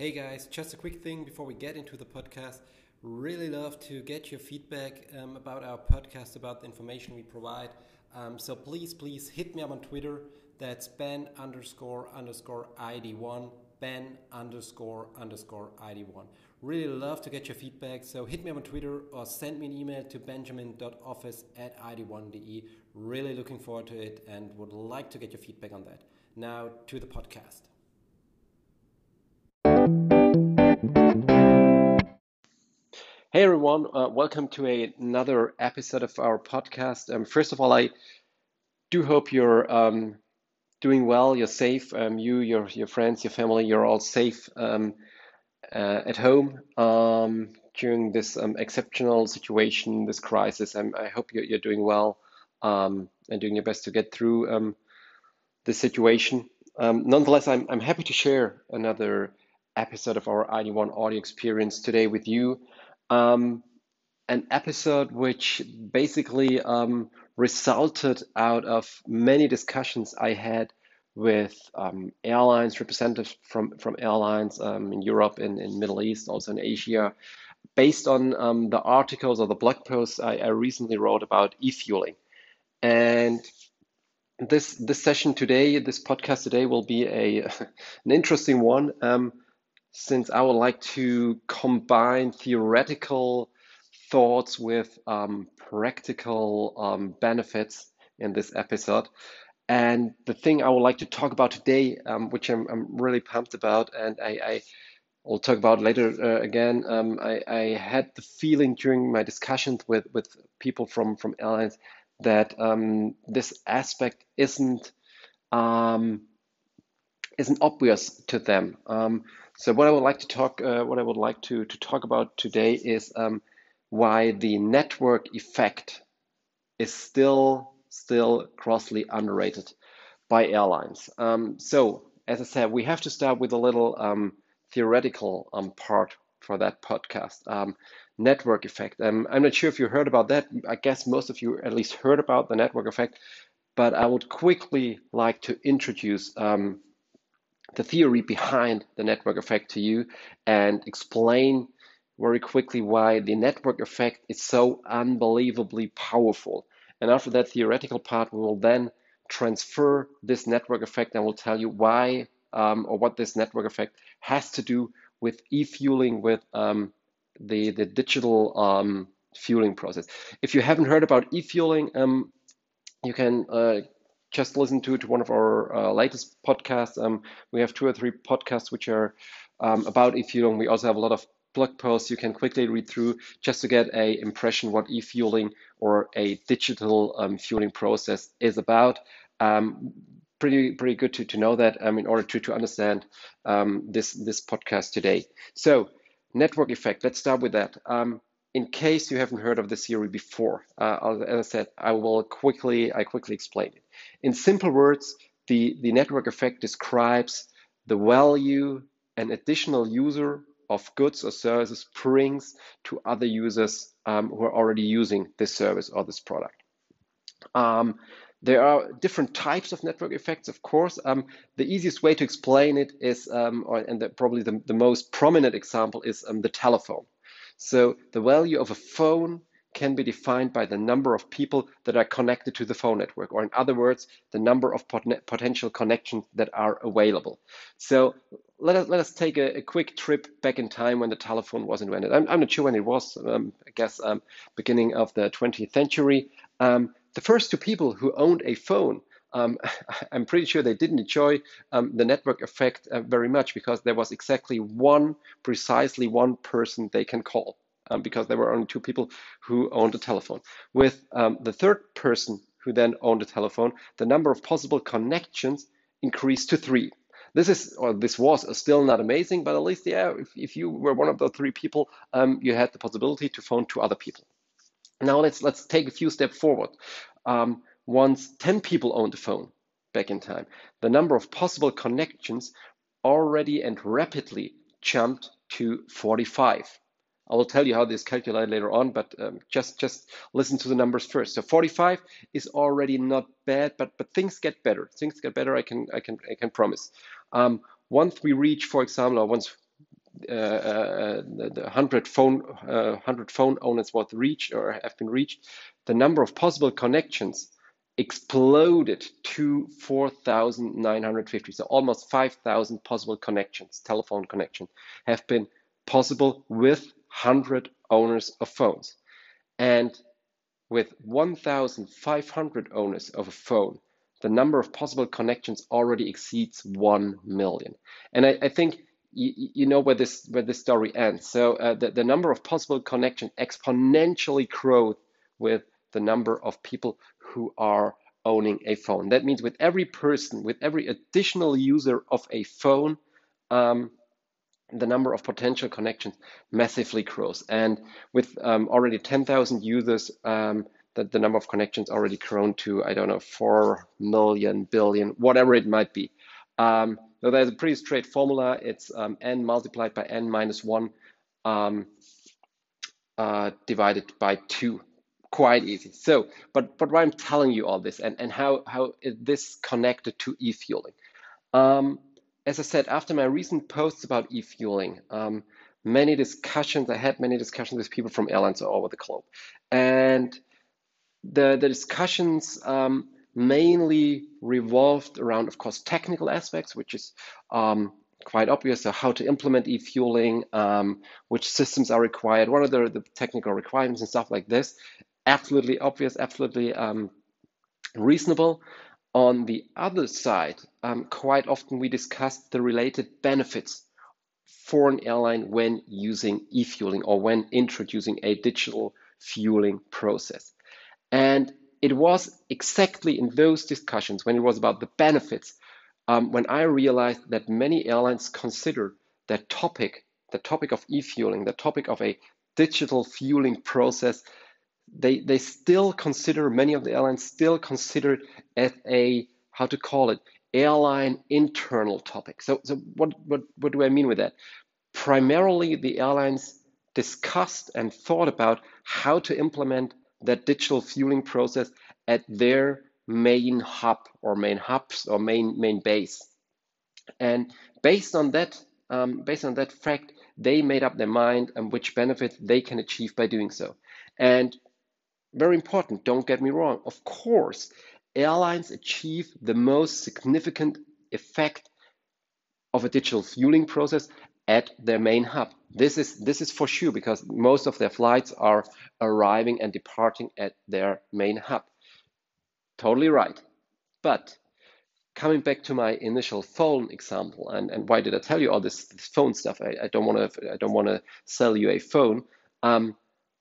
Hey guys, just a quick thing before we get into the podcast. Really love to get your feedback um, about our podcast, about the information we provide. Um, so please, please hit me up on Twitter. That's Ben underscore underscore ID1, Ben underscore underscore ID1. Really love to get your feedback. So hit me up on Twitter or send me an email to benjamin.office at ID1.de. Really looking forward to it and would like to get your feedback on that. Now to the podcast. Hey everyone, uh, welcome to a, another episode of our podcast. Um, first of all, I do hope you're um, doing well, you're safe, um, you, your, your friends, your family, you're all safe um, uh, at home um, during this um, exceptional situation, this crisis. i hope you're, you're doing well and doing your best to get through this situation. nonetheless, I'm, I'm happy to share another episode of our ID1 audio experience today with you um, an episode which basically um, resulted out of many discussions I had with um, airlines, representatives from, from airlines um, in Europe, in, in Middle East, also in Asia, based on um, the articles or the blog posts I, I recently wrote about e-fueling. And this this session today, this podcast today, will be a an interesting one. Um, since I would like to combine theoretical thoughts with um, practical um, benefits in this episode. And the thing I would like to talk about today, um, which I'm, I'm, really pumped about, and I, I will talk about later uh, again. Um, I, I, had the feeling during my discussions with, with people from, from airlines that um, this aspect isn't um, isn't obvious to them. Um, so what I would like to talk, uh, what I would like to, to talk about today is um, why the network effect is still still grossly underrated by airlines. Um, so as I said, we have to start with a little um, theoretical um, part for that podcast. Um, network effect. I'm not sure if you heard about that. I guess most of you at least heard about the network effect, but I would quickly like to introduce um, the theory behind the network effect to you and explain very quickly why the network effect is so unbelievably powerful. And after that theoretical part, we will then transfer this network effect and we'll tell you why um, or what this network effect has to do with e-fueling, with um, the, the digital um, fueling process. If you haven't heard about e-fueling, um, you can uh, just listen to, to one of our uh, latest podcasts. Um, we have two or three podcasts which are um, about e-fueling. We also have a lot of blog posts you can quickly read through just to get a impression what e-fueling or a digital um, fueling process is about. Um, pretty pretty good to, to know that um, in order to, to understand um, this this podcast today. So network effect. Let's start with that. Um, in case you haven't heard of this theory before, uh, as I said, I will quickly I quickly explain it. In simple words, the, the network effect describes the value an additional user of goods or services brings to other users um, who are already using this service or this product. Um, there are different types of network effects, of course. Um, the easiest way to explain it is, um, or, and the, probably the, the, most prominent example is um, the telephone. So the value of a phone can be defined by the number of people that are connected to the phone network, or in other words, the number of pot potential connections that are available. So let us, let us take a, a, quick trip back in time when the telephone was invented. I'm, I'm not sure when it was, um, I guess um, beginning of the 20th century. Um, the first two people who owned a phone um, I'm pretty sure they didn't enjoy um, the network effect uh, very much because there was exactly one, precisely one person they can call um, because there were only two people who owned a telephone. With um, the third person who then owned a telephone, the number of possible connections increased to three. This is, or this was still not amazing, but at least, yeah, if, if you were one of the three people, um, you had the possibility to phone to other people. Now let's let's take a few steps forward. Um, once 10 people owned a phone back in time, the number of possible connections already and rapidly jumped to 45. I will tell you how this calculated later on, but um, just just listen to the numbers first. So 45 is already not bad, but but things get better. Things get better. I can I can I can promise. Um, once we reach, for example, or once uh, uh, the, the 100 phone, uh, 100 phone owners was reached or have been reached, the number of possible connections exploded to 4,950. So almost 5,000 possible connections, telephone connection, have been possible with 100 owners of phones. And with 1,500 owners of a phone, the number of possible connections already exceeds 1 million. And I, I think you, you, know where this where this story ends. So uh, the, the number of possible connections exponentially grows with the number of people who are owning a phone. That means with every person, with every additional user of a phone, um, the number of potential connections massively grows. And with um, already 10,000 users, um, the, the number of connections already grown to, I don't know, 4 million, billion, whatever it might be. Um, so there's a pretty straight formula. It's um, n multiplied by n minus 1 um, uh, divided by 2 quite easy. So, but but why I'm telling you all this and and how how is this connected to e-fueling? Um, as I said, after my recent posts about e-fueling, um, many discussions I had many discussions with people from airlines all over the globe, and the the discussions. Um, mainly revolved around, of course, technical aspects, which is um, quite obvious. So how to implement e-fueling, um, which systems are required, what are the, the, technical requirements and stuff like this absolutely obvious, absolutely um, reasonable. On the other side, um, quite often we discuss the related benefits for an airline when using e-fueling or when introducing a digital fueling process. And it was exactly in those discussions when it was about the benefits um, when I realized that many airlines consider that topic, the topic of e-fueling, the topic of a digital fueling process they they still consider many of the airlines still consider it as a how to call it airline internal topic. So so what what what do I mean with that? Primarily, the airlines discussed and thought about how to implement that digital fueling process at their main hub or main hubs or main main base. And based on that, um, based on that fact, they made up their mind and which benefits they can achieve by doing so. And very important, don't get me wrong. Of course, airlines achieve the most significant effect of a digital fueling process at their main hub. This is this is for sure because most of their flights are arriving and departing at their main hub. Totally right. But coming back to my initial phone example, and, and why did I tell you all this, this phone stuff? I, I don't want to I don't want to sell you a phone. Um,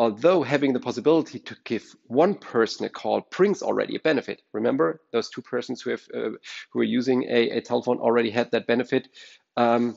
although having the possibility to give one person a call brings already a benefit. Remember, those two persons who have uh, who are using a, a, telephone already had that benefit um,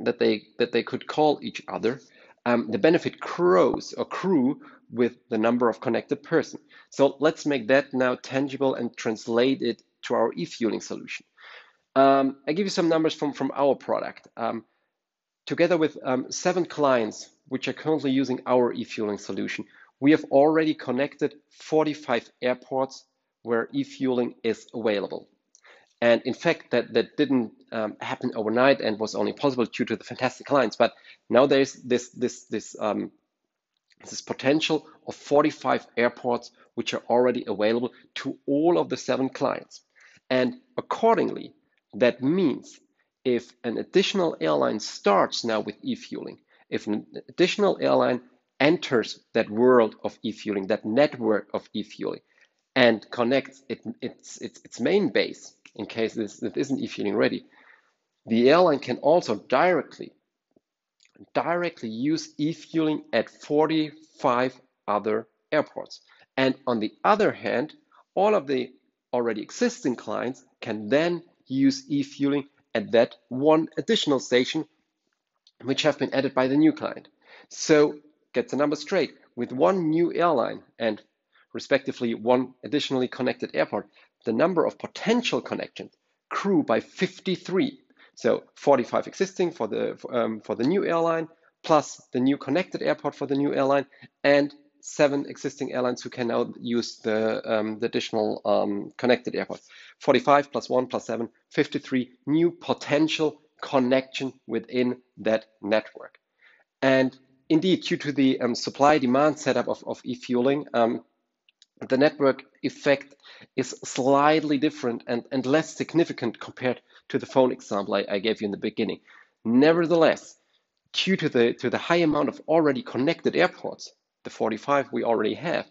that they that they could call each other. Um, the benefit grows or grew with the number of connected person. So let's make that now tangible and translate it to our e-fueling solution. Um, I give you some numbers from from our product. Um, together with um, seven clients which are currently using our e-fueling solution, we have already connected 45 airports where e-fueling is available. And in fact, that, that didn't um, happen overnight and was only possible due to the fantastic clients. But now there's this, this, this, um, this potential of 45 airports which are already available to all of the seven clients. And accordingly, that means if an additional airline starts now with e-fueling, if an additional airline enters that world of e-fueling, that network of e-fueling, and connects it, its, its, its main base, in case this isn't e-fueling ready, the airline can also directly directly use e-fueling at 45 other airports. And on the other hand, all of the already existing clients can then use e-fueling at that one additional station which have been added by the new client. So get the number straight. With one new airline and respectively one additionally connected airport, the number of potential connections grew by 53. So 45 existing for the um, for the new airline, plus the new connected airport for the new airline, and seven existing airlines who can now use the, um, the additional um, connected airport. 45 plus 1 plus 7, 53 new potential connection within that network. And indeed, due to the um, supply demand setup of, of e fueling, um, the network effect is slightly different and, and less significant compared to the phone example I, I gave you in the beginning. Nevertheless, due to the, to the high amount of already connected airports, the 45 we already have,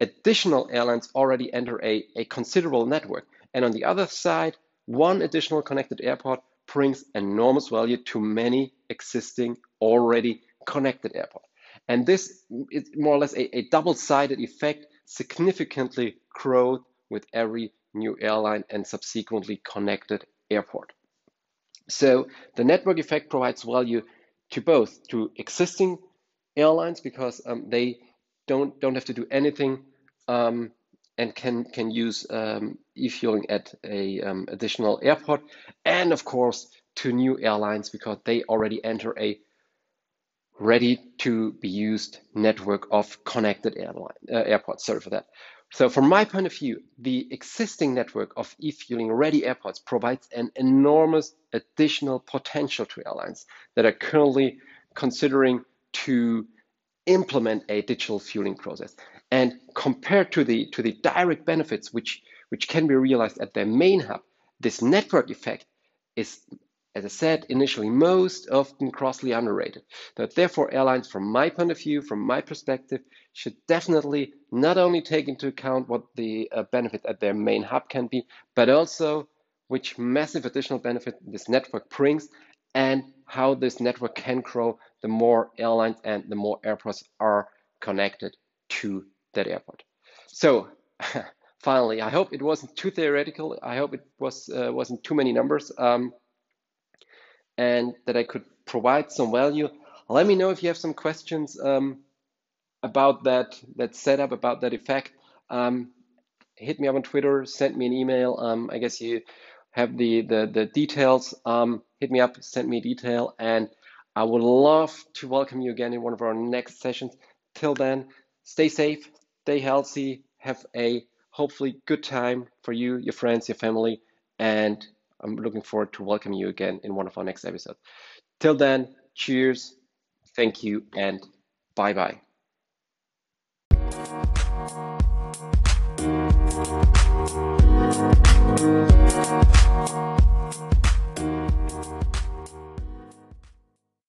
additional airlines already enter a, a considerable network. And on the other side, one additional connected airport brings enormous value to many existing already connected airports. And this is more or less a, a double-sided effect, significantly growth with every new airline and subsequently connected airport. So the network effect provides value to both to existing airlines because um, they don't don't have to do anything um, and can can use um, e-fueling at a um, additional airport, and of course to new airlines because they already enter a ready to be used network of connected airline uh, airports. Sorry for that. So from my point of view, the existing network of e-fueling ready airports provides an enormous additional potential to airlines that are currently considering to implement a digital fueling process. And compared to the to the direct benefits which which can be realized at their main hub, this network effect is as I said initially, most often grossly underrated. But therefore, airlines, from my point of view, from my perspective, should definitely not only take into account what the uh, benefit at their main hub can be, but also which massive additional benefit this network brings and how this network can grow the more airlines and the more airports are connected to that airport. So finally, I hope it wasn't too theoretical. I hope it was uh, wasn't too many numbers. Um, and that I could provide some value. Let me know if you have some questions um, about that that setup, about that effect. Um, hit me up on Twitter, send me an email. Um, I guess you have the the, the details. Um, hit me up, send me a detail, and I would love to welcome you again in one of our next sessions. Till then, stay safe, stay healthy, have a hopefully good time for you, your friends, your family, and I'm looking forward to welcoming you again in one of our next episodes. Till then, cheers, thank you, and bye bye.